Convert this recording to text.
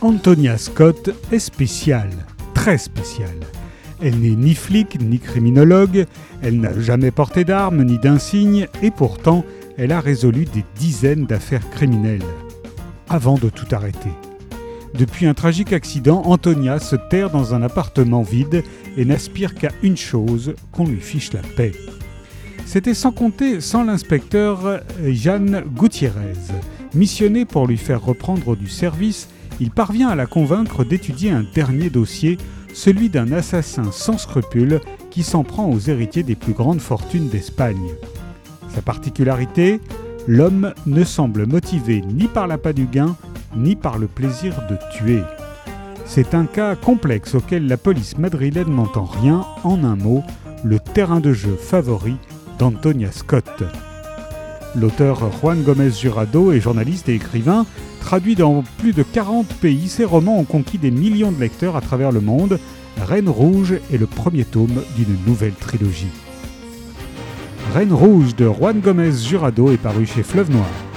Antonia Scott est spéciale, très spéciale. Elle n'est ni flic ni criminologue, elle n'a jamais porté d'armes ni d'insignes, et pourtant, elle a résolu des dizaines d'affaires criminelles. Avant de tout arrêter. Depuis un tragique accident, Antonia se terre dans un appartement vide et n'aspire qu'à une chose, qu'on lui fiche la paix. C'était sans compter sans l'inspecteur Jeanne Gutiérrez. Missionné pour lui faire reprendre du service, il parvient à la convaincre d'étudier un dernier dossier, celui d'un assassin sans scrupules qui s'en prend aux héritiers des plus grandes fortunes d'Espagne. Sa particularité L'homme ne semble motivé ni par l'appât du gain, ni par le plaisir de tuer. C'est un cas complexe auquel la police madrilène n'entend rien, en un mot, le terrain de jeu favori d'Antonia Scott. L'auteur Juan Gomez Jurado est journaliste et écrivain. Traduit dans plus de 40 pays, ses romans ont conquis des millions de lecteurs à travers le monde. Reine Rouge est le premier tome d'une nouvelle trilogie. Reine Rouge de Juan Gomez Jurado est paru chez Fleuve Noir.